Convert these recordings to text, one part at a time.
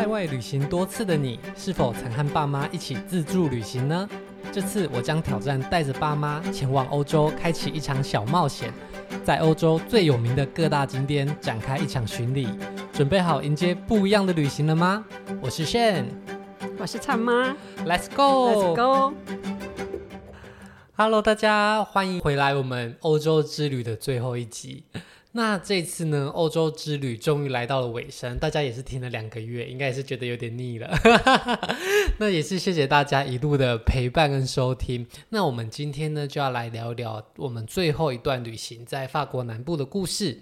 在外旅行多次的你，是否曾和爸妈一起自助旅行呢？这次我将挑战带着爸妈前往欧洲，开启一场小冒险，在欧洲最有名的各大景点展开一场巡礼。准备好迎接不一样的旅行了吗？我是 Shane，我是灿妈，Let's go，Let's go。Hello，大家欢迎回来我们欧洲之旅的最后一集。那这次呢，欧洲之旅终于来到了尾声，大家也是听了两个月，应该也是觉得有点腻了。那也是谢谢大家一路的陪伴跟收听。那我们今天呢，就要来聊聊我们最后一段旅行在法国南部的故事。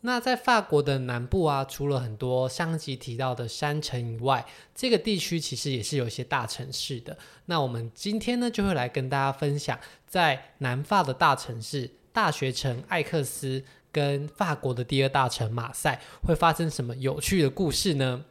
那在法国的南部啊，除了很多上集提到的山城以外，这个地区其实也是有一些大城市的。那我们今天呢，就会来跟大家分享在南法的大城市大学城艾克斯。跟法国的第二大城马赛会发生什么有趣的故事呢？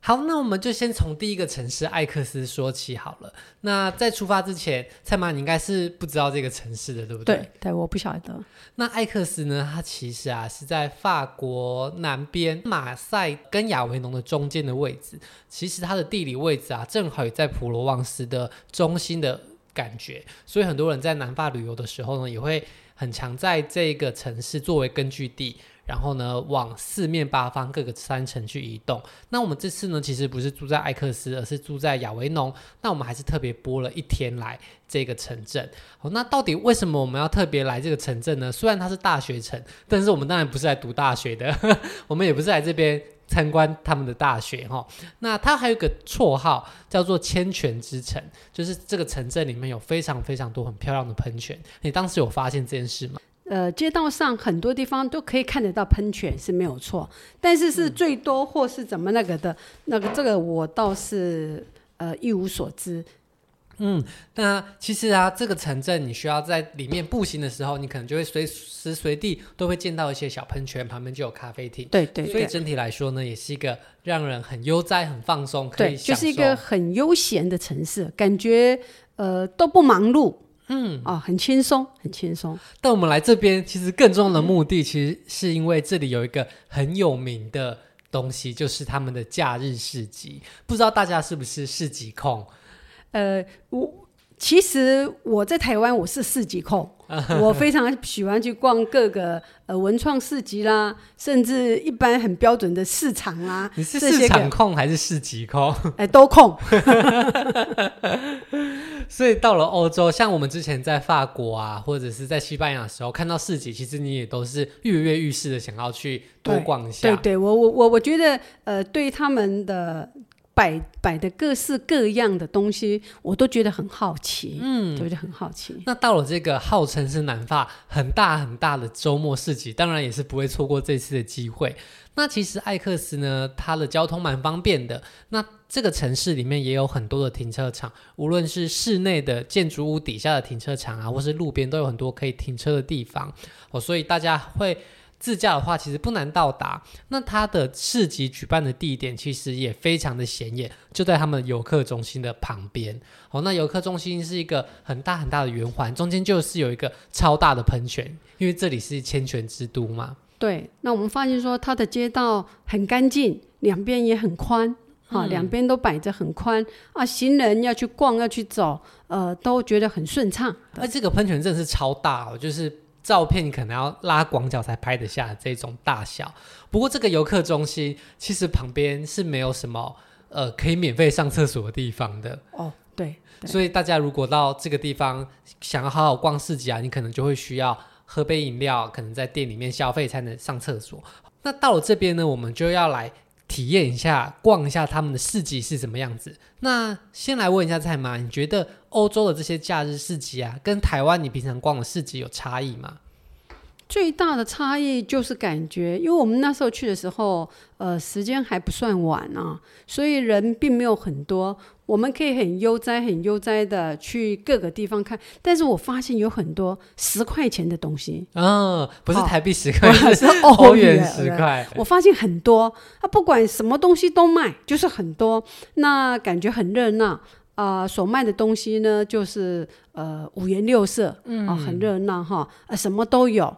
好，那我们就先从第一个城市艾克斯说起好了。那在出发之前，蔡妈你应该是不知道这个城市的，对不对？对，对，我不晓得。那艾克斯呢？它其实啊是在法国南边马赛跟亚维农的中间的位置。其实它的地理位置啊，正好也在普罗旺斯的中心的感觉。所以很多人在南法旅游的时候呢，也会。很常在这个城市作为根据地，然后呢，往四面八方各个山城去移动。那我们这次呢，其实不是住在艾克斯，而是住在亚维农。那我们还是特别播了一天来这个城镇。好，那到底为什么我们要特别来这个城镇呢？虽然它是大学城，但是我们当然不是来读大学的，我们也不是来这边。参观他们的大学哈，那它还有一个绰号叫做千泉之城，就是这个城镇里面有非常非常多很漂亮的喷泉。你当时有发现这件事吗？呃，街道上很多地方都可以看得到喷泉是没有错，但是是最多或是怎么那个的，嗯、那个这个我倒是呃一无所知。嗯，那其实啊，这个城镇你需要在里面步行的时候，你可能就会随时随地都会见到一些小喷泉，旁边就有咖啡厅。对对，对，所以整体来说呢，也是一个让人很悠哉、很放松，可以就是一个很悠闲的城市，感觉呃都不忙碌，嗯啊，很轻松，很轻松。但我们来这边，其实更重要的目的，其实是因为这里有一个很有名的东西，就是他们的假日市集。不知道大家是不是市集控？呃，我其实我在台湾我是市集控，我非常喜欢去逛各个呃文创市集啦，甚至一般很标准的市场啊。你是市场控还是市集控？哎、呃，都控。所以到了欧洲，像我们之前在法国啊，或者是在西班牙的时候看到市集，其实你也都是跃跃欲试的想要去多逛一下。对，对对，我我我我觉得呃，对他们的。摆摆的各式各样的东西，我都觉得很好奇，嗯，觉得很好奇。那到了这个号称是南法很大很大的周末市集，当然也是不会错过这次的机会。那其实艾克斯呢，它的交通蛮方便的。那这个城市里面也有很多的停车场，无论是室内的建筑物底下的停车场啊，或是路边都有很多可以停车的地方哦，所以大家会。自驾的话，其实不难到达。那它的市集举办的地点其实也非常的显眼，就在他们游客中心的旁边。哦，那游客中心是一个很大很大的圆环，中间就是有一个超大的喷泉，因为这里是千泉之都嘛。对，那我们发现说它的街道很干净，两边也很宽，哈、嗯，两边都摆着很宽啊，行人要去逛要去走，呃，都觉得很顺畅。而这个喷泉真的是超大哦，就是。照片你可能要拉广角才拍得下这种大小。不过这个游客中心其实旁边是没有什么呃可以免费上厕所的地方的哦。对，对，所以大家如果到这个地方想要好好逛市集啊，你可能就会需要喝杯饮料，可能在店里面消费才能上厕所。那到了这边呢，我们就要来体验一下逛一下他们的市集是什么样子。那先来问一下蔡妈，你觉得？欧洲的这些假日市集啊，跟台湾你平常逛的市集有差异吗？最大的差异就是感觉，因为我们那时候去的时候，呃，时间还不算晚啊，所以人并没有很多，我们可以很悠哉、很悠哉的去各个地方看。但是我发现有很多十块钱的东西，嗯、哦，不是台币十块，是 欧元十块。我发现很多，他不管什么东西都卖，就是很多，那感觉很热闹。啊、呃，所卖的东西呢，就是呃五颜六色，嗯、呃，很热闹哈，呃，什么都有。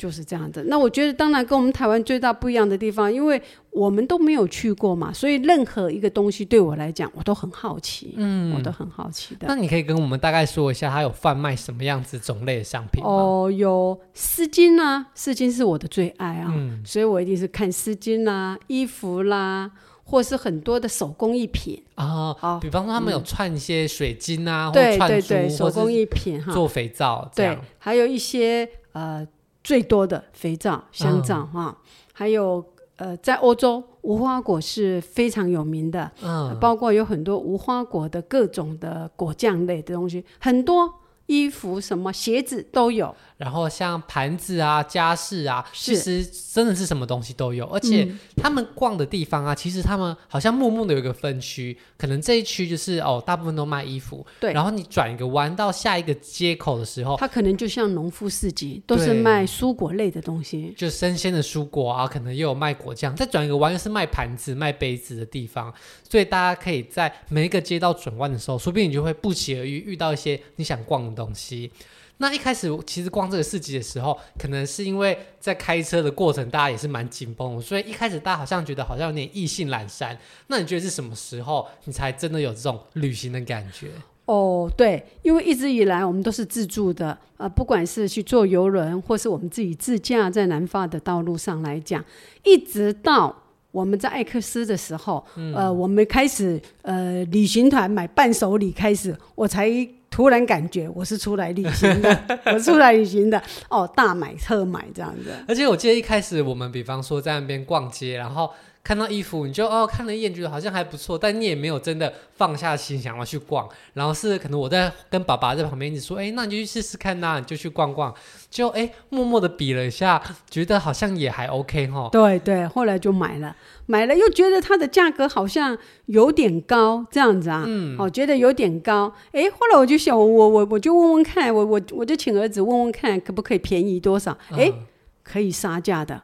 就是这样子。那我觉得，当然跟我们台湾最大不一样的地方，因为我们都没有去过嘛，所以任何一个东西对我来讲，我都很好奇。嗯，我都很好奇的。那你可以跟我们大概说一下，它有贩卖什么样子种类的商品吗？哦，有丝巾啊，丝巾是我的最爱啊，嗯，所以我一定是看丝巾啦、衣服啦。或是很多的手工艺品啊，好，比方说他们有串一些水晶啊，嗯、或串珠，手工艺品哈，做肥皂，对，还有一些呃最多的肥皂、香皂哈，还有呃在欧洲无花果是非常有名的，嗯，包括有很多无花果的各种的果酱类的东西，很多。衣服、什么鞋子都有，然后像盘子啊、家饰啊，其实真的是什么东西都有。而且他们逛的地方啊，其实他们好像默默的有一个分区，可能这一区就是哦，大部分都卖衣服。对，然后你转一个弯到下一个街口的时候，它可能就像农夫市集，都是卖蔬果类的东西，就生鲜的蔬果啊，可能又有卖果酱。再转一个弯又是卖盘子、卖杯子的地方，所以大家可以在每一个街道转弯的时候，说不定你就会不期而遇遇到一些你想逛的东西，那一开始其实逛这个市集的时候，可能是因为在开车的过程，大家也是蛮紧绷，所以一开始大家好像觉得好像有点意兴阑珊。那你觉得是什么时候你才真的有这种旅行的感觉？哦，对，因为一直以来我们都是自助的，呃，不管是去坐游轮，或是我们自己自驾在南法的道路上来讲，一直到我们在艾克斯的时候，嗯、呃，我们开始呃旅行团买伴手礼开始，我才。突然感觉我是出来旅行的，我出来旅行的哦，大买特买这样子。而且我记得一开始我们，比方说在那边逛街，然后看到衣服，你就哦看了一眼，觉得好像还不错，但你也没有真的放下心想要去逛。然后是可能我在跟爸爸在旁边一直说，哎，那你就去试试看呐、啊，你就去逛逛。就哎，默默的比了一下，觉得好像也还 OK 哈。对对，后来就买了。买了又觉得它的价格好像有点高，这样子啊，嗯，哦，觉得有点高，哎，后来我就想，我我我就问问看，我我我就请儿子问问看，可不可以便宜多少？哎、嗯，可以杀价的。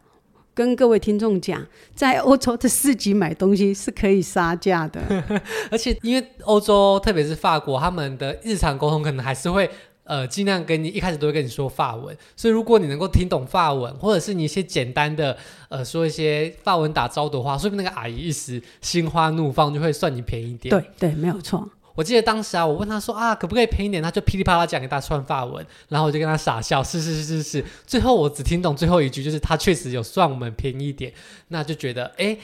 跟各位听众讲，在欧洲的市集买东西是可以杀价的，而且因为欧洲，特别是法国，他们的日常沟通可能还是会。呃，尽量跟你一开始都会跟你说法文，所以如果你能够听懂法文，或者是你一些简单的呃说一些法文打招呼的话，说不定那个阿姨一时心花怒放，就会算你便宜一点。对对，没有错。我记得当时啊，我问他说啊，可不可以便宜点？他就噼里啪啦讲一大串法文，然后我就跟他傻笑，是是是是是。最后我只听懂最后一句，就是他确实有算我们便宜一点，那就觉得哎，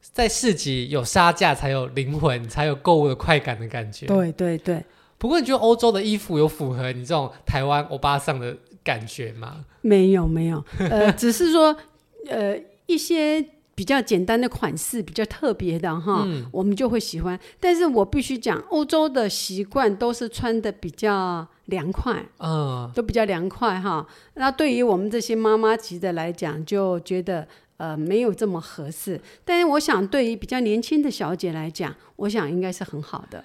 在市集有杀价才有灵魂，才有购物的快感的感觉。对对对。不过你觉得欧洲的衣服有符合你这种台湾欧巴桑的感觉吗？没有没有，呃，只是说呃一些比较简单的款式，比较特别的哈，嗯、我们就会喜欢。但是我必须讲，欧洲的习惯都是穿的比较凉快，嗯，都比较凉快哈。那对于我们这些妈妈级的来讲，就觉得呃没有这么合适。但是我想，对于比较年轻的小姐来讲，我想应该是很好的。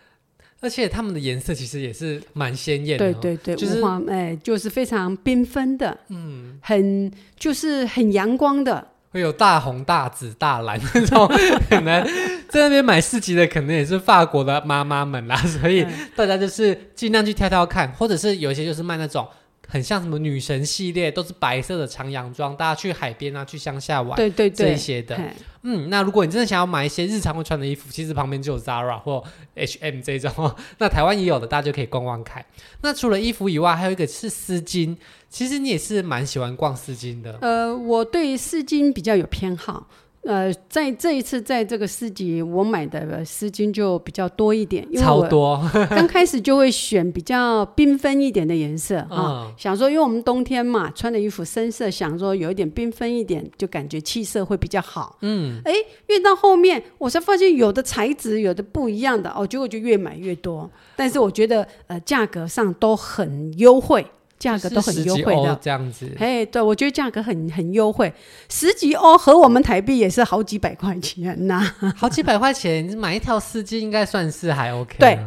而且他们的颜色其实也是蛮鲜艳的，对对对，就是哎，就是非常缤纷的，嗯，很就是很阳光的，会有大红大紫大蓝 那种，可能在那边买四级的可能也是法国的妈妈们啦，所以大家就是尽量去挑挑看，或者是有一些就是卖那种。很像什么女神系列，都是白色的长洋装，大家去海边啊，去乡下玩，对对对，这一些的。嗯，那如果你真的想要买一些日常会穿的衣服，其实旁边就有 Zara 或 H&M 这种，那台湾也有的，大家就可以逛逛看。那除了衣服以外，还有一个是丝巾，其实你也是蛮喜欢逛丝巾的。呃，我对丝巾比较有偏好。呃，在这一次在这个市集，我买的丝巾就比较多一点，因为多。刚开始就会选比较缤纷一点的颜色啊，想说因为我们冬天嘛，穿的衣服深色，想说有一点缤纷一点，就感觉气色会比较好。嗯，哎，越到后面，我才发现有的材质有的不一样的哦，结果就越买越多。但是我觉得呃，价格上都很优惠。价格都很优惠的，这样子。哎，对，我觉得价格很很优惠，十几欧和我们台币也是好几百块钱呐、啊。好几百块钱，你买一条丝巾应该算是还 OK。对，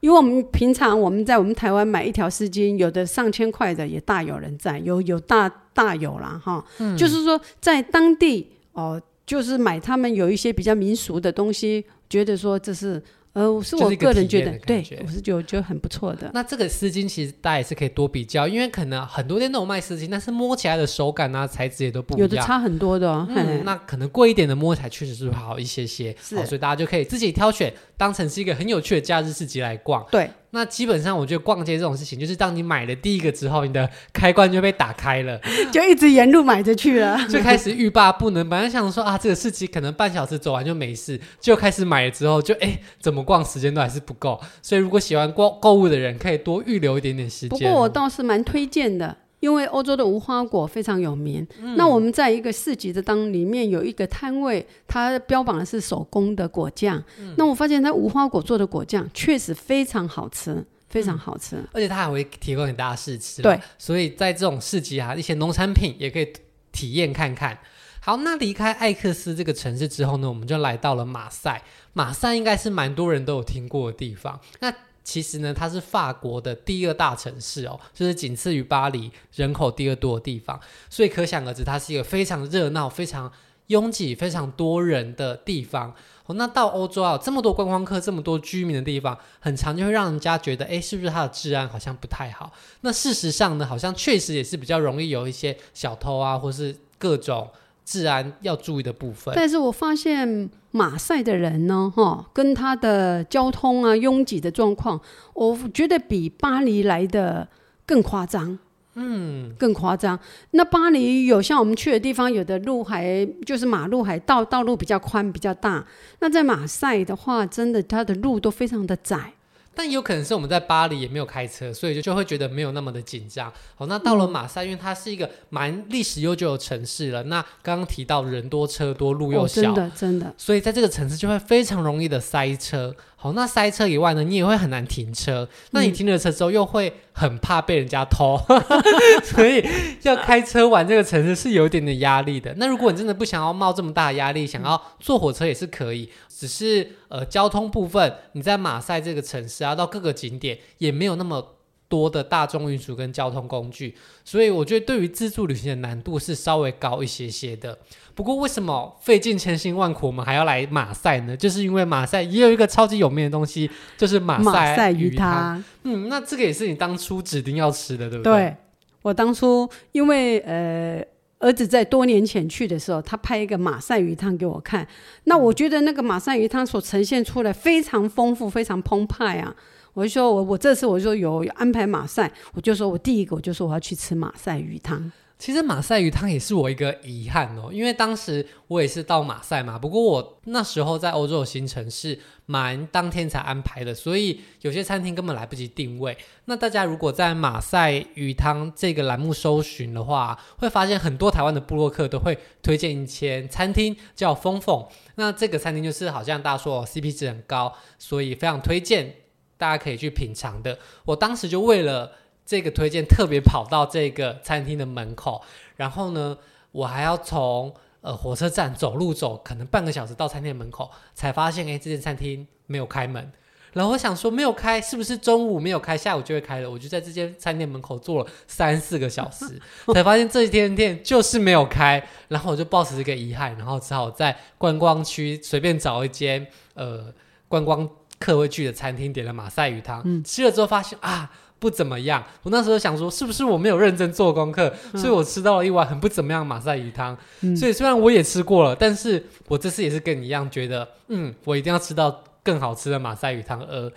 因为我们平常我们在我们台湾买一条丝巾，有的上千块的也大有人在，有有大大有啦哈。嗯、就是说在当地哦、呃，就是买他们有一些比较民俗的东西，觉得说这是呃，我是我个人觉得，对，我是觉得就很不错的。那这个丝巾其实大家也是可以多比较，因为可能很多店都有卖丝巾，但是摸起来的手感啊、材质也都不一样，有的差很多的、哦。嗯，那可能贵一点的摸起来确实是好一些些，是，所以大家就可以自己挑选，当成是一个很有趣的假日市集来逛。对。那基本上，我觉得逛街这种事情，就是当你买了第一个之后，你的开关就被打开了，就一直沿路买着去了，最开始欲罢不能。本来想说啊，这个市集可能半小时走完就没事，就开始买了之后就，就哎，怎么逛时间都还是不够。所以，如果喜欢逛购物的人，可以多预留一点点时间。不过，我倒是蛮推荐的。因为欧洲的无花果非常有名，嗯、那我们在一个市集的当里面有一个摊位，它标榜的是手工的果酱。嗯、那我发现它无花果做的果酱确实非常好吃，非常好吃，嗯、而且它还会提供给大家试吃。对，所以在这种市集啊，一些农产品也可以体验看看。好，那离开艾克斯这个城市之后呢，我们就来到了马赛。马赛应该是蛮多人都有听过的地方。那其实呢，它是法国的第二大城市哦，就是仅次于巴黎，人口第二多的地方，所以可想而知，它是一个非常热闹、非常拥挤、非常多人的地方。哦，那到欧洲啊，这么多观光客、这么多居民的地方，很常就会让人家觉得，哎，是不是它的治安好像不太好？那事实上呢，好像确实也是比较容易有一些小偷啊，或是各种。治安要注意的部分，但是我发现马赛的人呢，哈，跟他的交通啊拥挤的状况，我觉得比巴黎来的更夸张，嗯，更夸张。那巴黎有像我们去的地方，有的路还就是马路还道道路比较宽比较大，那在马赛的话，真的它的路都非常的窄。但有可能是我们在巴黎也没有开车，所以就就会觉得没有那么的紧张。好，那到了马赛，因为它是一个蛮历史悠久的城市了。那刚刚提到人多车多，路又小，哦，真的真的，所以在这个城市就会非常容易的塞车。好，那塞车以外呢，你也会很难停车。那你停了车之后，又会很怕被人家偷，嗯、所以要开车玩这个城市是有一点点压力的。那如果你真的不想要冒这么大的压力，想要坐火车也是可以。只是呃，交通部分，你在马赛这个城市啊，到各个景点也没有那么多的大众运输跟交通工具，所以我觉得对于自助旅行的难度是稍微高一些些的。不过为什么费尽千辛万苦我们还要来马赛呢？就是因为马赛也有一个超级有名的东西，就是马赛鱼汤。汤嗯，那这个也是你当初指定要吃的，对不对？对，我当初因为呃。儿子在多年前去的时候，他拍一个马赛鱼汤给我看。那我觉得那个马赛鱼汤所呈现出来非常丰富，非常澎湃啊！我就说我我这次我就有，有安排马赛，我就说我第一个我就说我要去吃马赛鱼汤。其实马赛鱼汤也是我一个遗憾哦，因为当时我也是到马赛嘛，不过我那时候在欧洲的行程是蛮当天才安排的，所以有些餐厅根本来不及定位。那大家如果在马赛鱼汤这个栏目搜寻的话，会发现很多台湾的部落客都会推荐一间餐厅叫风凤。那这个餐厅就是好像大家说 CP 值很高，所以非常推荐大家可以去品尝的。我当时就为了。这个推荐特别跑到这个餐厅的门口，然后呢，我还要从呃火车站走路走，可能半个小时到餐厅门口，才发现哎，这间餐厅没有开门。然后我想说没有开，是不是中午没有开，下午就会开了？我就在这间餐厅门口坐了三四个小时，才发现这一间店就是没有开。然后我就抱持这个遗憾，然后只好在观光区随便找一间呃观光客会去的餐厅，点了马赛鱼汤，嗯、吃了之后发现啊。不怎么样，我那时候想说，是不是我没有认真做功课，嗯、所以我吃到了一碗很不怎么样马赛鱼汤。嗯、所以虽然我也吃过了，但是我这次也是跟你一样觉得，嗯，我一定要吃到更好吃的马赛鱼汤，而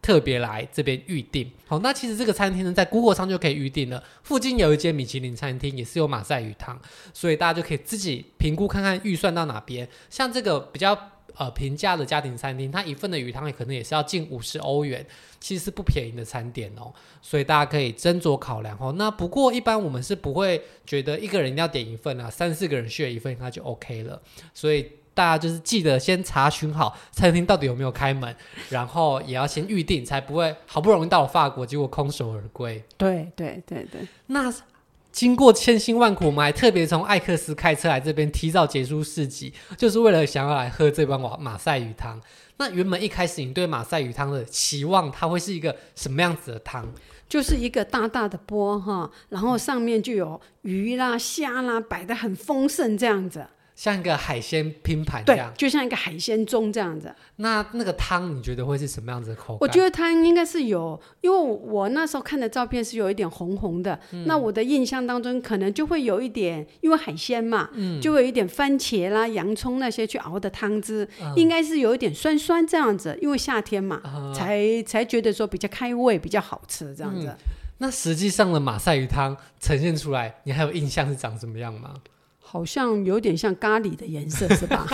特别来这边预定。好，那其实这个餐厅呢，在 Google 上就可以预定了。附近有一间米其林餐厅，也是有马赛鱼汤，所以大家就可以自己评估看看预算到哪边。像这个比较。呃，平价的家庭餐厅，它一份的鱼汤也可能也是要近五十欧元，其实是不便宜的餐点哦，所以大家可以斟酌考量哦。那不过一般我们是不会觉得一个人一定要点一份啊，三四个人需要一份那就 OK 了。所以大家就是记得先查询好餐厅到底有没有开门，然后也要先预定，才不会好不容易到了法国，结果空手而归。对对对对，那。经过千辛万苦，我们还特别从艾克斯开车来这边，提早结束市集，就是为了想要来喝这碗马马赛鱼汤。那原本一开始你对马赛鱼汤的期望，它会是一个什么样子的汤？就是一个大大的锅哈，然后上面就有鱼啦、虾啦，摆的很丰盛这样子。像一个海鲜拼盘这样，就像一个海鲜盅这样子。那那个汤你觉得会是什么样子的口感？我觉得汤应该是有，因为我那时候看的照片是有一点红红的。嗯、那我的印象当中可能就会有一点，因为海鲜嘛，嗯、就会有一点番茄啦、洋葱那些去熬的汤汁，嗯、应该是有一点酸酸这样子。因为夏天嘛，嗯、才才觉得说比较开胃，比较好吃这样子。嗯、那实际上的马赛鱼汤呈现出来，你还有印象是长什么样吗？好像有点像咖喱的颜色，是吧？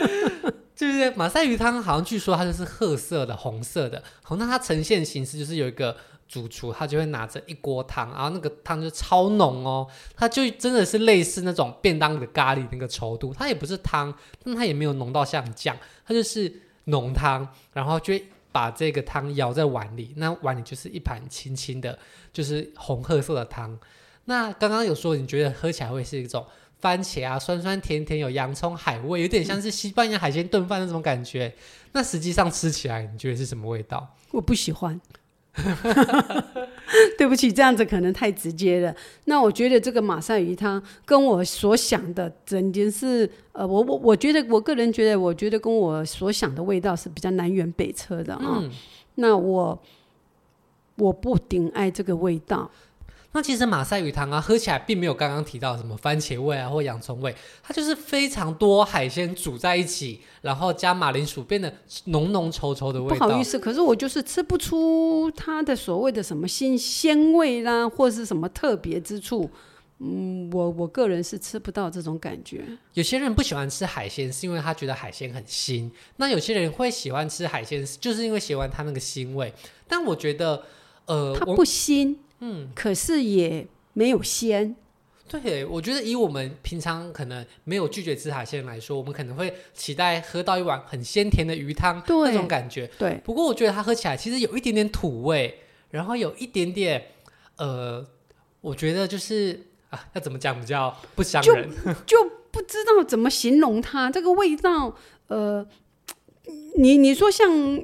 就是马赛鱼汤，好像据说它就是褐色的、红色的。好，那它呈现形式就是有一个主厨，他就会拿着一锅汤，然后那个汤就超浓哦，它就真的是类似那种便当的咖喱那个稠度。它也不是汤，但它也没有浓到像酱，它就是浓汤，然后就会把这个汤舀在碗里，那碗里就是一盘清清的，就是红褐色的汤。那刚刚有说你觉得喝起来会是一种。番茄啊，酸酸甜甜，有洋葱海味，有点像是西班牙海鲜炖饭那种感觉。嗯、那实际上吃起来，你觉得是什么味道？我不喜欢。对不起，这样子可能太直接了。那我觉得这个马赛鱼汤跟我所想的，整件是呃，我我我觉得我个人觉得，我觉得跟我所想的味道是比较南辕北辙的啊。嗯、那我我不顶爱这个味道。那其实马赛鱼汤啊，喝起来并没有刚刚提到什么番茄味啊或洋葱味，它就是非常多海鲜煮在一起，然后加马铃薯，变得浓浓稠稠的味道。不好意思，可是我就是吃不出它的所谓的什么新鲜味啦，或是什么特别之处。嗯，我我个人是吃不到这种感觉。有些人不喜欢吃海鲜，是因为他觉得海鲜很腥。那有些人会喜欢吃海鲜，就是因为喜欢它那个腥味。但我觉得，呃，它不腥。嗯，可是也没有鲜。对，我觉得以我们平常可能没有拒绝紫海鲜来说，我们可能会期待喝到一碗很鲜甜的鱼汤，对那种感觉。对，不过我觉得它喝起来其实有一点点土味，然后有一点点呃，我觉得就是啊，要怎么讲比较不伤人，就，就不知道怎么形容它这个味道。呃，你你说像。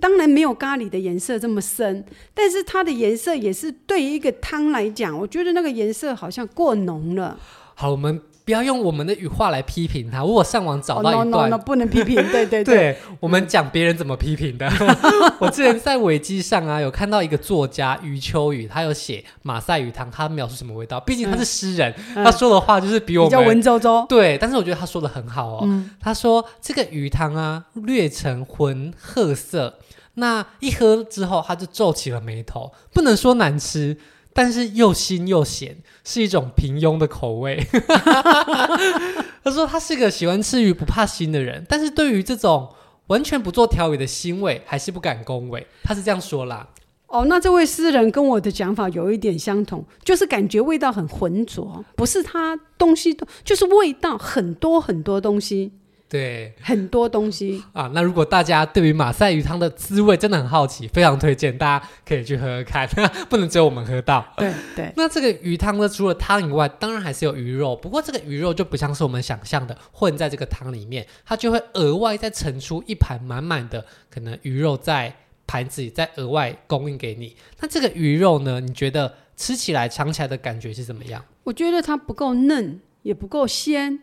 当然没有咖喱的颜色这么深，但是它的颜色也是对于一个汤来讲，我觉得那个颜色好像过浓了。好，我们不要用我们的语话来批评他。我上网找到一段，oh, no, no, no, 不能批评。对对对，对，我们讲别人怎么批评的。我之前在维基上啊，有看到一个作家余秋雨，他有写马赛鱼汤，他描述什么味道？毕竟他是诗人，嗯、他说的话就是比我们比较文绉绉。对，但是我觉得他说的很好哦。嗯、他说这个鱼汤啊，略呈浑褐色。那一喝之后，他就皱起了眉头。不能说难吃，但是又腥又咸，是一种平庸的口味。他说他是个喜欢吃鱼不怕腥的人，但是对于这种完全不做调味的腥味，还是不敢恭维。他是这样说啦。哦，那这位诗人跟我的讲法有一点相同，就是感觉味道很浑浊，不是他东西都，就是味道很多很多东西。对，很多东西啊。那如果大家对于马赛鱼汤的滋味真的很好奇，非常推荐大家可以去喝喝看，不能只有我们喝到。对 对。那这个鱼汤呢，除了汤以外，当然还是有鱼肉。不过这个鱼肉就不像是我们想象的混在这个汤里面，它就会额外再盛出一盘满满的可能鱼肉在盘子里，再额外供应给你。那这个鱼肉呢，你觉得吃起来尝起来的感觉是怎么样？我觉得它不够嫩，也不够鲜，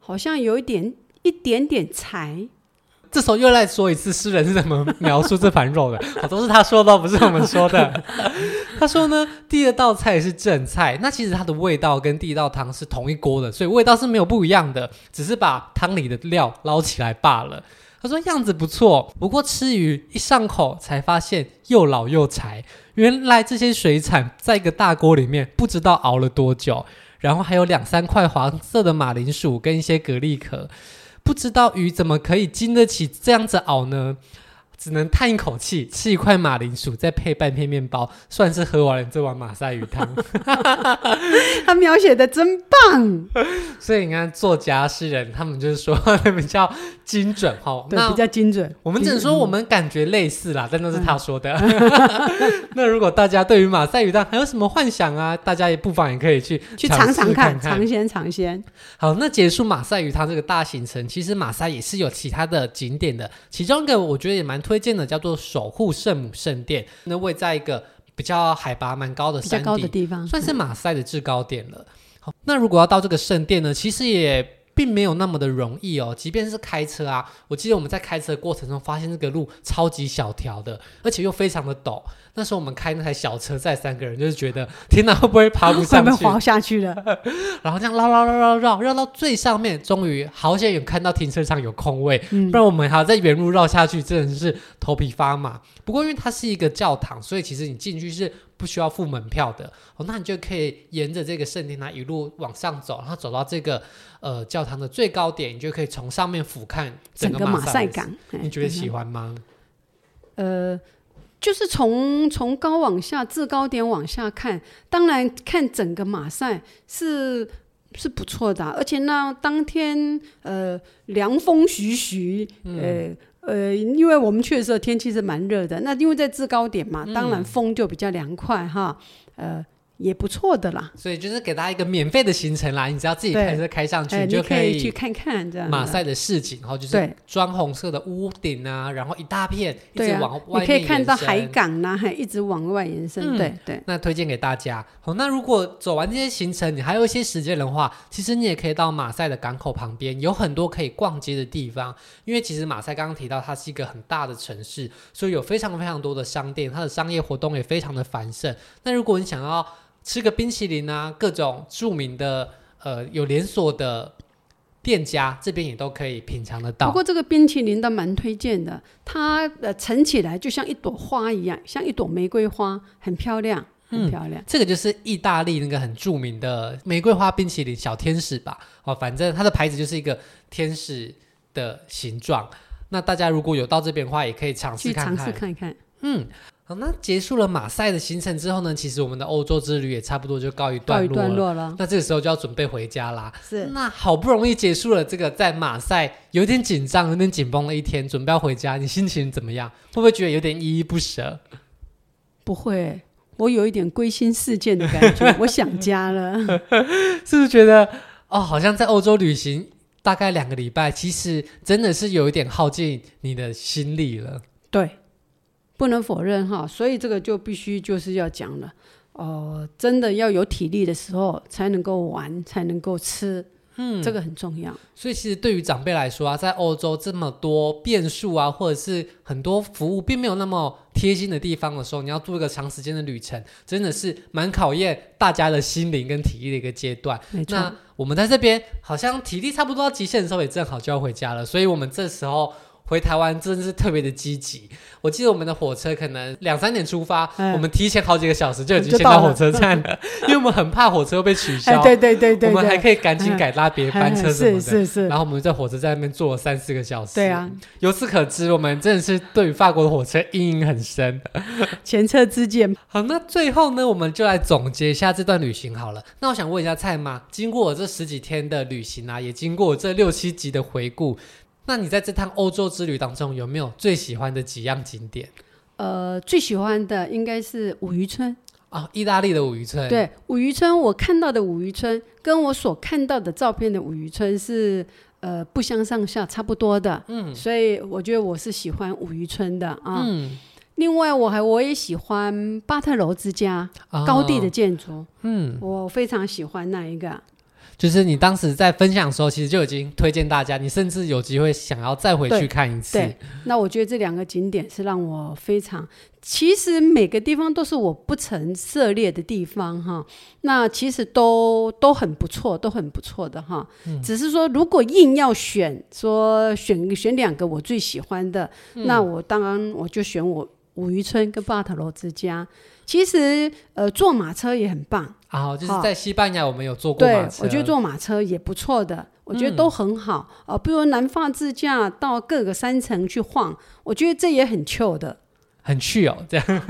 好像有一点。一点点柴，这时候又来说一次，诗人是怎么描述这盘肉的？好，都是他说的，不是我们说的。他说呢，第二道菜是正菜，那其实它的味道跟第一道汤是同一锅的，所以味道是没有不一样的，只是把汤里的料捞起来罢了。他说样子不错，不过吃鱼一上口才发现又老又柴。原来这些水产在一个大锅里面不知道熬了多久，然后还有两三块黄色的马铃薯跟一些蛤蜊壳。不知道鱼怎么可以经得起这样子熬呢？只能叹一口气，吃一块马铃薯，再配半片面包，算是喝完了这碗马赛鱼汤。他描写的真棒，所以你看，作家诗人他们就是说比较精准哈，对，比较精准。我们只能说我们感觉类似啦，但都是他说的。那如果大家对于马赛鱼汤还有什么幻想啊？大家也不妨也可以去去尝尝看，尝鲜尝鲜。好，那结束马赛鱼汤这个大行程，其实马赛也是有其他的景点的，其中一个我觉得也蛮推。荐的叫做守护圣母圣殿，那位在一个比较海拔蛮高的山高的地方，算是马赛的制高点了。好，那如果要到这个圣殿呢，其实也并没有那么的容易哦。即便是开车啊，我记得我们在开车的过程中发现这个路超级小条的，而且又非常的陡。那时候我们开那台小车载三个人，就是觉得天哪，会不会爬不上去？会不会滑下去了？然后这样绕绕绕绕绕绕到最上面，终于好险有看到停车场有空位，嗯、不然我们还要在原路绕下去，真的是头皮发麻。不过因为它是一个教堂，所以其实你进去是不需要付门票的哦。那你就可以沿着这个圣殿塔一路往上走，然后走到这个呃教堂的最高点，你就可以从上面俯瞰整个马赛港。你觉得喜欢吗？呃。就是从从高往下，制高点往下看，当然看整个马赛是是不错的，而且呢，当天呃凉风徐徐，呃呃，因为我们去的时候天气是蛮热的，那因为在制高点嘛，当然风就比较凉快哈，呃。也不错的啦，所以就是给大家一个免费的行程啦，你只要自己开车开上去，你就可以去看看这样马赛的市景，然后就是砖红色的屋顶啊，然后一大片一直往外面延伸，你可以看到海港呐，还一直往外延伸。对对，那推荐给大家。好，那如果走完这些行程，你还有一些时间的话，其实你也可以到马赛的港口旁边，有很多可以逛街的地方。因为其实马赛刚刚提到它是一个很大的城市，所以有非常非常多的商店，它的商业活动也非常的繁盛。那如果你想要吃个冰淇淋啊，各种著名的呃有连锁的店家这边也都可以品尝得到。不过这个冰淇淋倒蛮推荐的，它呃盛起来就像一朵花一样，像一朵玫瑰花，很漂亮，很漂亮。嗯，这个就是意大利那个很著名的玫瑰花冰淇淋小天使吧？哦，反正它的牌子就是一个天使的形状。那大家如果有到这边的话，也可以尝试看看，尝试看看。嗯。好，那结束了马赛的行程之后呢，其实我们的欧洲之旅也差不多就告一段落了。段落了。那这个时候就要准备回家啦。是。那好不容易结束了这个在马赛有点紧张、有点紧绷的一天，准备要回家，你心情怎么样？会不会觉得有点依依不舍？不会，我有一点归心似箭的感觉，我想家了。是不是觉得哦，好像在欧洲旅行大概两个礼拜，其实真的是有一点耗尽你的心力了？对。不能否认哈，所以这个就必须就是要讲了哦、呃，真的要有体力的时候才能够玩，才能够吃，嗯，这个很重要。所以其实对于长辈来说啊，在欧洲这么多变数啊，或者是很多服务并没有那么贴心的地方的时候，你要做一个长时间的旅程，真的是蛮考验大家的心灵跟体力的一个阶段。没错。那我们在这边好像体力差不多到极限的时候，也正好就要回家了，所以我们这时候。回台湾真的是特别的积极。我记得我们的火车可能两三点出发，嗯、我们提前好几个小时就已经先到火车站了，了 因为我们很怕火车会被取消。对对对对，我们还可以赶紧改搭别班车什么的。是是是。然后我们在火车站那边坐了三四个小时。对啊。由此可知，我们真的是对于法国的火车阴影很深。前车之鉴。好，那最后呢，我们就来总结一下这段旅行好了。那我想问一下蔡妈，经过我这十几天的旅行啊，也经过我这六七集的回顾。那你在这趟欧洲之旅当中有没有最喜欢的几样景点？呃，最喜欢的应该是五渔村啊，意大利的五渔村。对，五渔村我看到的五渔村跟我所看到的照片的五渔村是呃不相上下，差不多的。嗯，所以我觉得我是喜欢五渔村的啊。嗯，另外我还我也喜欢巴特楼之家，哦，高地的建筑。嗯，我非常喜欢那一个。就是你当时在分享的时候，其实就已经推荐大家，你甚至有机会想要再回去看一次。对，对，那我觉得这两个景点是让我非常，其实每个地方都是我不曾涉猎的地方哈。那其实都都很不错，都很不错的哈。嗯。只是说，如果硬要选，说选选两个我最喜欢的，嗯，那我当然我就选我五渔村跟巴特罗之家。其实，呃，坐马车也很棒啊！就是在西班牙，我们有坐过马车。对，我觉得坐马车也不错的，我觉得都很好。呃，比如南法自驾到各个山城去晃，我觉得这也很 chill 的。很趣哦，这样。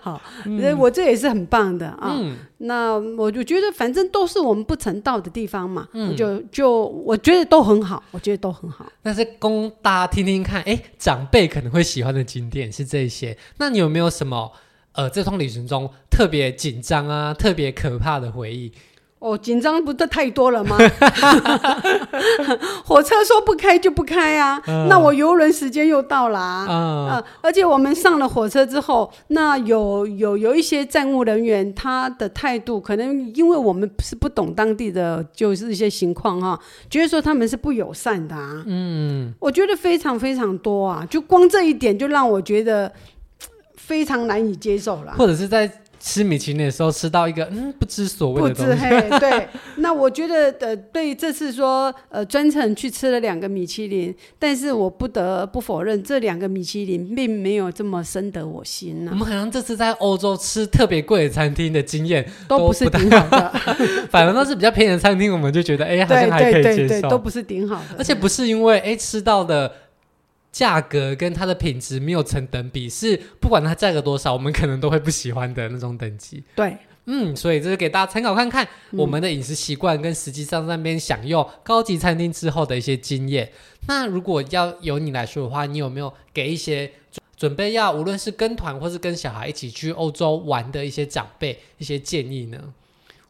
好，嗯、我这也是很棒的啊。嗯、那我就觉得，反正都是我们不曾到的地方嘛，嗯、就就我觉得都很好，我觉得都很好。但是供大家听听看，哎，长辈可能会喜欢的景点是这些。那你有没有什么呃，这趟旅行中特别紧张啊、特别可怕的回忆？哦，紧张不是太多了吗？火车说不开就不开啊，嗯、那我游轮时间又到了啊，嗯呃、而且我们上了火车之后，那有有有一些站务人员，他的态度可能因为我们是不懂当地的，就是一些情况哈，觉得说他们是不友善的啊。嗯，我觉得非常非常多啊，就光这一点就让我觉得非常难以接受了，或者是在。吃米其林的时候吃到一个嗯不知所谓的东西，不知嘿，对，那我觉得呃对这次说呃专程去吃了两个米其林，但是我不得不否认这两个米其林并没有这么深得我心呢、啊。我们好像这次在欧洲吃特别贵的餐厅的经验都不是顶好的，反而都是比较便宜的餐厅，我们就觉得哎好像还可以接受，对对对对，都不是顶好的，而且不是因为哎吃到的。价格跟它的品质没有成等比，是不管它价格多少，我们可能都会不喜欢的那种等级。对，嗯，所以这是给大家参考看看我们的饮食习惯跟实际上在那边享用高级餐厅之后的一些经验。那如果要由你来说的话，你有没有给一些准备要无论是跟团或是跟小孩一起去欧洲玩的一些长辈一些建议呢？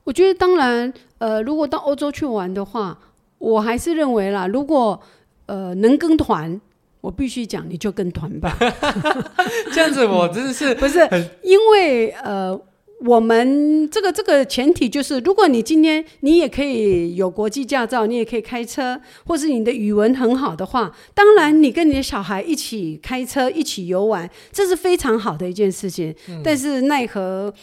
我觉得当然，呃，如果到欧洲去玩的话，我还是认为啦，如果呃能跟团。我必须讲，你就跟团吧。这样子，我真的是 不是因为呃，我们这个这个前提就是，如果你今天你也可以有国际驾照，你也可以开车，或是你的语文很好的话，当然你跟你的小孩一起开车，一起游玩，这是非常好的一件事情。嗯、但是奈何。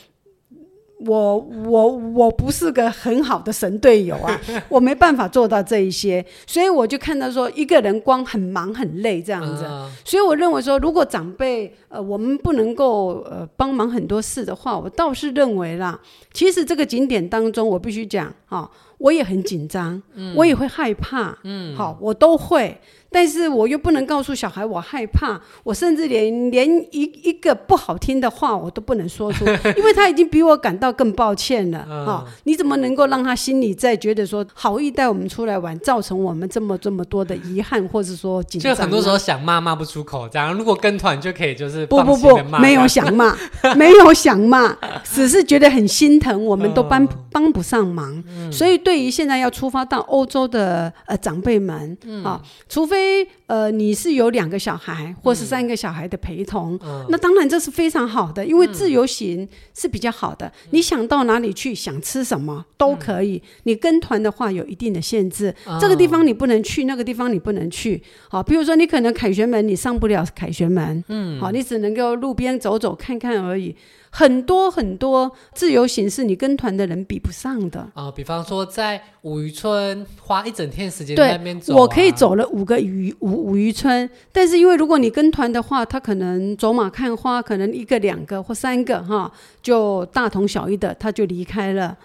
我我我不是个很好的神队友啊，我没办法做到这一些，所以我就看到说一个人光很忙很累这样子，所以我认为说如果长辈呃我们不能够呃帮忙很多事的话，我倒是认为啦，其实这个景点当中我必须讲啊，我也很紧张，我也会害怕，嗯，好，我都会。但是我又不能告诉小孩我害怕，我甚至连连一一个不好听的话我都不能说出，因为他已经比我感到更抱歉了啊！你怎么能够让他心里再觉得说好意带我们出来玩，造成我们这么这么多的遗憾，或者说紧张？就很多时候想骂骂不出口，这样如果跟团就可以就是不不不，没有想骂，没有想骂，只是觉得很心疼，我们都帮帮不上忙。嗯、所以对于现在要出发到欧洲的呃长辈们啊、除非。呃，你是有两个小孩或是三个小孩的陪同，嗯、那当然这是非常好的，因为自由行是比较好的。嗯、你想到哪里去，想吃什么都可以。嗯、你跟团的话有一定的限制，嗯、这个地方你不能去，那个地方你不能去。好，比如说你可能凯旋门你上不了凯旋门，嗯，好，你只能够路边走走看看而已。很多很多自由行是你跟团的人比不上的啊、呃，比方说在五渔村花一整天时间在那边走、啊，我可以走了五个渔五五渔村，但是因为如果你跟团的话，他可能走马看花，可能一个两个或三个哈，就大同小异的，他就离开了。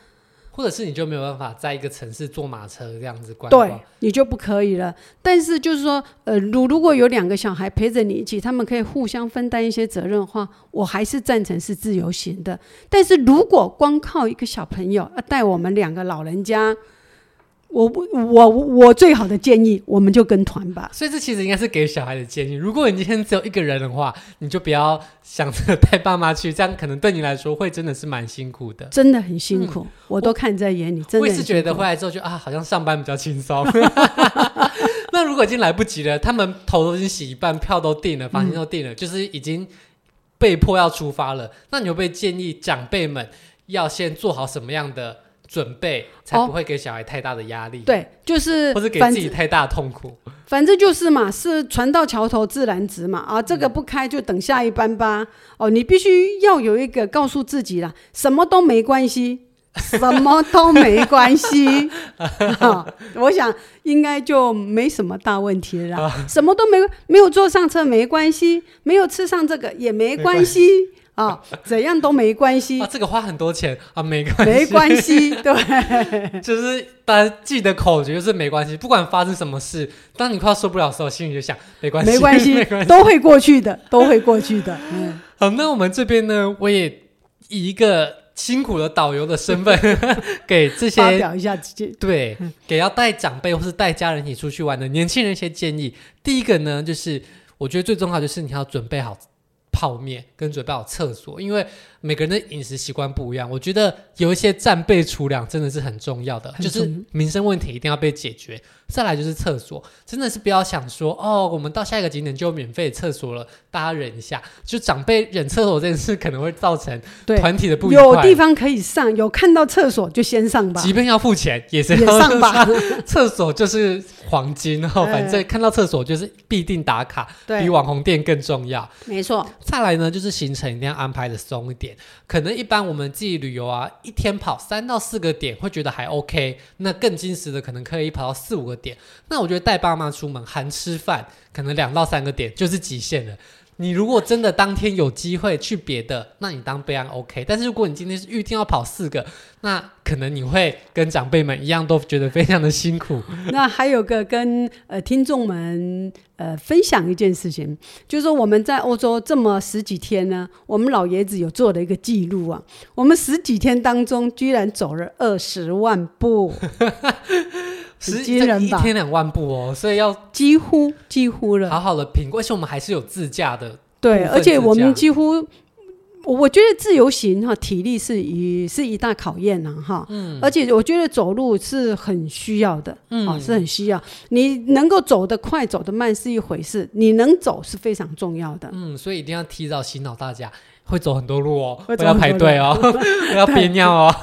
或者是你就没有办法在一个城市坐马车这样子关，对，你就不可以了。但是就是说，呃，如如果有两个小孩陪着你一起，他们可以互相分担一些责任的话，我还是赞成是自由行的。但是如果光靠一个小朋友要带我们两个老人家，我我我最好的建议，我们就跟团吧。所以这其实应该是给小孩的建议。如果你今天只有一个人的话，你就不要想着带爸妈去，这样可能对你来说会真的是蛮辛苦的。真的很辛苦，嗯、我都看在眼里。真的，我也是觉得回来之后就啊，好像上班比较轻松。那如果已经来不及了，他们头都已经洗一半，票都订了，房间都订了，嗯、就是已经被迫要出发了。那你会不会建议长辈们要先做好什么样的？准备才不会给小孩太大的压力，哦，对，就是或者给自己太大的痛苦。反正就是嘛，是船到桥头自然直嘛，啊，这个不开就等下一班吧。哦，你必须要有一个告诉自己啦，什么都没关系，什么都没关系。哦，我想应该就没什么大问题了，啊，什么都没没有坐上车没关系，没有吃上这个也没关系。啊、哦，怎样都没关系。啊，这个花很多钱啊，没关系，没关系，对，就是大家记得口诀就是没关系，不管发生什么事，当你快要受不了的时候，心里就想没关系，没关系，没关系，都会过去的，都会过去的。嗯，好，那我们这边呢，我也以一个辛苦的导游的身份，给这些发表一下，对，给要带长辈或是带家人一起出去玩的年轻人一些建议。第一个呢，就是我觉得最重要就是你要准备好。泡面，跟准备好厕所，因为每个人的饮食习惯不一样。我觉得有一些战备储粮真的是很重要的，就是民生问题一定要被解决。再来就是厕所，真的是不要想说哦，我们到下一个景点就有免费厕所了，大家忍一下。就长辈忍厕所这件事，可能会造成团体的不愉快。有地方可以上，有看到厕所就先上吧。即便要付钱，也是要上吧。厕所就是黄金哦，反正看到厕所就是必定打卡，比网红店更重要。没错。再来呢，就是行程一定要安排的松一点。可能一般我们自己旅游啊，一天跑三到四个点会觉得还 OK，那更精实的可能可以跑到四五个点。那我觉得带爸妈出门含吃饭，可能两到三个点就是极限了。你如果真的当天有机会去别的，那你当备案 OK。但是如果你今天是预定要跑四个，那可能你会跟长辈们一样，都觉得非常的辛苦。那还有个跟呃听众们呃分享一件事情，就是说我们在欧洲这么十几天呢，我们老爷子有做了一个记录啊，我们十几天当中居然走了二十万步。十一天两万步哦，所以要几乎几乎了，好好的评估。而且我们还是有自驾的，对，而且我们几乎，我觉得自由行哈，体力是一是一大考验呐哈。嗯，而且我觉得走路是很需要的，嗯，是很需要。你能够走得快，走得慢是一回事，你能走是非常重要的。嗯，所以一定要提早洗脑大家。会走很多路哦，不要排队哦，不要憋尿哦。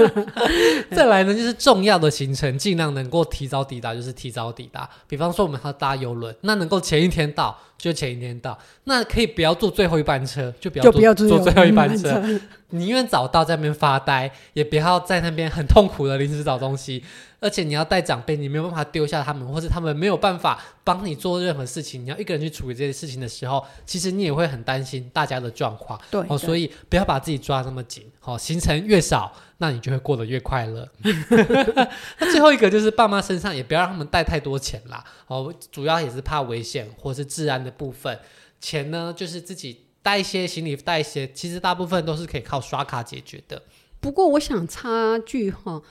再来呢，就是重要的行程，尽量能够提早抵达，就是提早抵达。比方说，我们要搭邮轮，那能够前一天到就前一天到，那可以不要坐最后一班车，就不要坐，就不要坐，坐最后一班车。宁愿早到在那边发呆，也不要在那边很痛苦的临时找东西。而且你要带长辈，你没有办法丢下他们，或是他们没有办法帮你做任何事情，你要一个人去处理这些事情的时候，其实你也会很担心大家的状况。对，哦，所以不要把自己抓那么紧。好、哦，行程越少，那你就会过得越快乐。那最后一个就是爸妈身上也不要让他们带太多钱啦。哦，主要也是怕危险或是治安的部分。钱呢，就是自己带一些行李，带一些，其实大部分都是可以靠刷卡解决的。不过我想插句哈。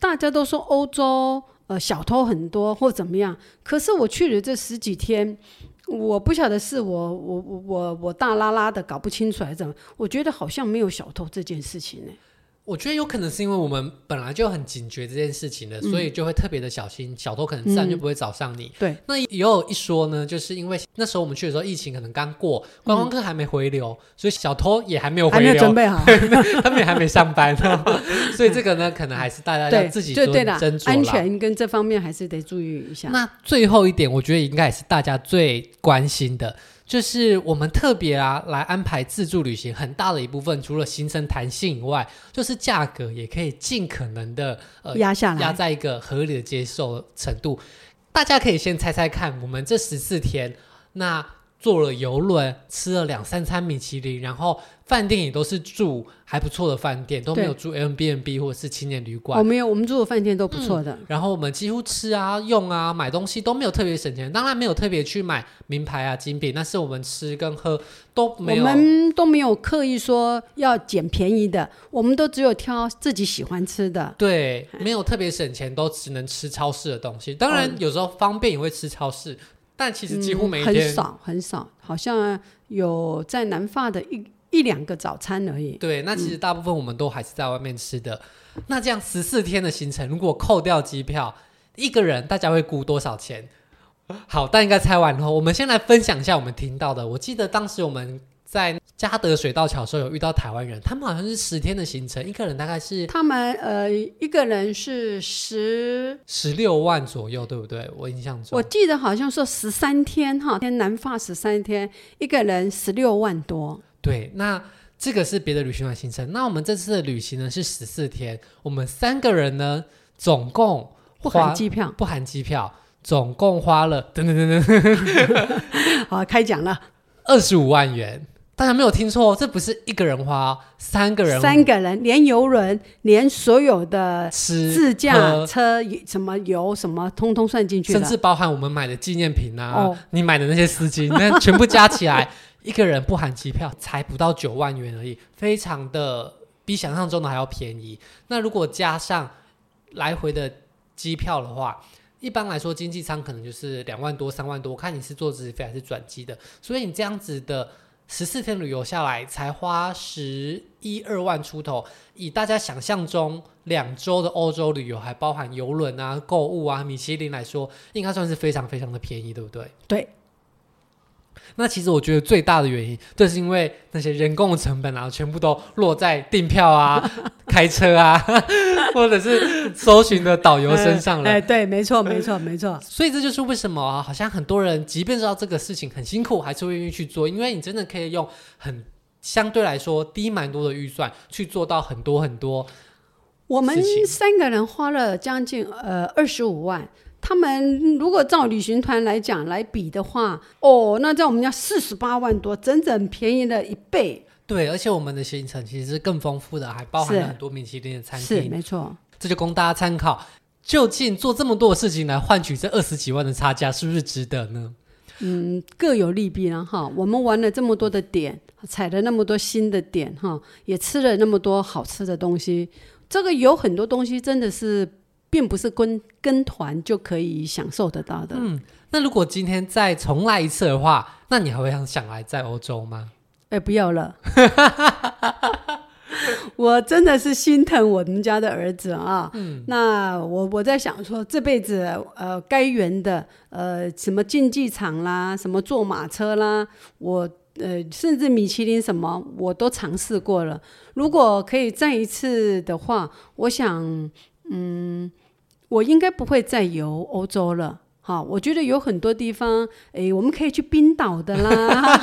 大家都说欧洲呃小偷很多或怎么样，可是我去了这十几天，我不晓得是我我我我我大拉拉的搞不清楚还是怎么，我觉得好像没有小偷这件事情呢。我觉得有可能是因为我们本来就很警觉这件事情的，嗯、所以就会特别的小心，小偷可能自然就不会找上你。嗯、对，那也有一说呢，就是因为那时候我们去的时候，疫情可能刚过，观光客还没回流，嗯、所以小偷也还没有回流，还没有准备好，他们也还没上班，所以这个呢，可能还是大家要自己做斟酌，安全跟这方面还是得注意一下。那最后一点，我觉得应该也是大家最关心的。就是我们特别啊来安排自助旅行，很大的一部分，除了行程弹性以外，就是价格也可以尽可能的呃压下来，压在一个合理的接受程度。大家可以先猜猜看，我们这十四天那。坐了游轮，吃了两三餐米其林，然后饭店也都是住还不错的饭店，都没有住 Airbnb 或者是青年旅馆。我没有，我们住的饭店都不错的，嗯。然后我们几乎吃啊、用啊、买东西都没有特别省钱，当然没有特别去买名牌啊、精品，但是我们吃跟喝都没有，我们都没有刻意说要捡便宜的，我们都只有挑自己喜欢吃的。对，没有特别省钱，都只能吃超市的东西。当然有时候方便也会吃超市。但其实几乎每天、嗯、很少很少，好像有在南法的一一两个早餐而已。对，那其实大部分我们都还是在外面吃的。嗯、那这样十四天的行程，如果扣掉机票，一个人大家会估多少钱？好，但应该猜完后，我们先来分享一下我们听到的。我记得当时我们。在嘉德水道桥的时候有遇到台湾人，他们好像是十天的行程，一个人大概是他们呃一个人是十十六万左右，对不对？我印象中我记得好像说十三天哈，天南法十三天，一个人十六万多。对，那这个是别的旅行团行程。那我们这次的旅行呢是十四天，我们三个人呢总共不含机票，不含机票，总共花了等等等等，好开讲了，二十五万元。大家没有听错，这不是一个人花，三个人，三个人连游轮，连所有的自驾车什么油什么，通通算进去，甚至包含我们买的纪念品啊，哦、你买的那些丝巾，那全部加起来，一个人不含机票才不到九万元而已，非常的比想象中的还要便宜。那如果加上来回的机票的话，一般来说经济舱可能就是两万多、三万多，我看你是坐直飞还是转机的，所以你这样子的。十四天旅游下来才花十一二万出头，以大家想象中两周的欧洲旅游，还包含游轮啊、购物啊、米其林来说，应该算是非常非常的便宜，对不对？对。那其实我觉得最大的原因，就是因为那些人工的成本啊，全部都落在订票啊、开车啊，或者是搜寻的导游身上了。哎，对，没错，没错，没错。所以这就是为什么啊，好像很多人即便知道这个事情很辛苦，还是会愿意去做，因为你真的可以用很相对来说低蛮多的预算去做到很多很多。我们三个人花了将近呃二十五万。他们如果照旅行团来讲来比的话，哦，那在我们家四十八万多，整整便宜了一倍。对，而且我们的行程其实是更丰富的，还包含了很多米其林的餐厅。是，没错。这就供大家参考。究竟做这么多的事情来换取这二十几万的差价，是不是值得呢？嗯，各有利弊了哈。我们玩了这么多的点，踩了那么多新的点哈，也吃了那么多好吃的东西。这个有很多东西真的是。并不是跟跟团就可以享受得到的。嗯，那如果今天再重来一次的话，那你还会想想来在欧洲吗？哎，不要了。我真的是心疼我们家的儿子啊。嗯，那我我在想说，这辈子呃该圆的呃什么竞技场啦，什么坐马车啦，我呃甚至米其林什么我都尝试过了。如果可以再一次的话，我想。嗯，我应该不会再游欧洲了。好，我觉得有很多地方，哎，我们可以去冰岛的啦。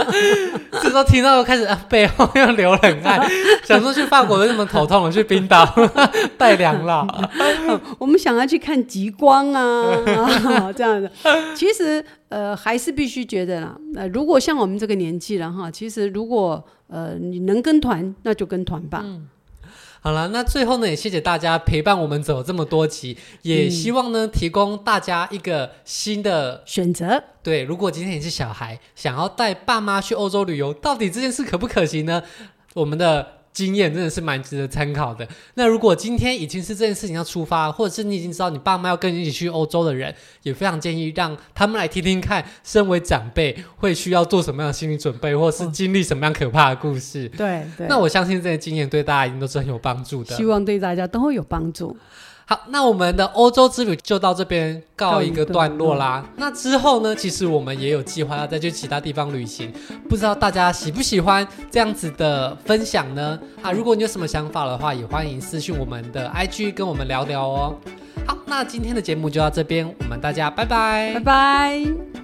这时候听到开始啊背后又流冷汗，想说去法国为什么头痛了？去冰岛 带凉了。我们想要去看极光啊，这样的。其实，呃，还是必须觉得啦。呃，如果像我们这个年纪了哈，其实如果呃你能跟团，那就跟团吧。嗯好了，那最后呢，也谢谢大家陪伴我们走这么多集，也希望呢，提供大家一个新的选择。对，如果今天你是小孩，想要带爸妈去欧洲旅游，到底这件事可不可行呢？我们的。经验真的是蛮值得参考的。那如果今天已经是这件事情要出发，或者是你已经知道你爸妈要跟你一起去欧洲的人，也非常建议让他们来听听看，身为长辈会需要做什么样的心理准备，或是经历什么样可怕的故事。哦、对对。那我相信这些经验对大家一定都是很有帮助的。希望对大家都会有帮助。好，那我们的欧洲之旅就到这边告一个段落啦。那之后呢，其实我们也有计划要再去其他地方旅行，不知道大家喜不喜欢这样子的分享呢？啊，如果你有什么想法的话，也欢迎私讯我们的 IG 跟我们聊聊哦。好，那今天的节目就到这边，我们大家拜拜，拜拜。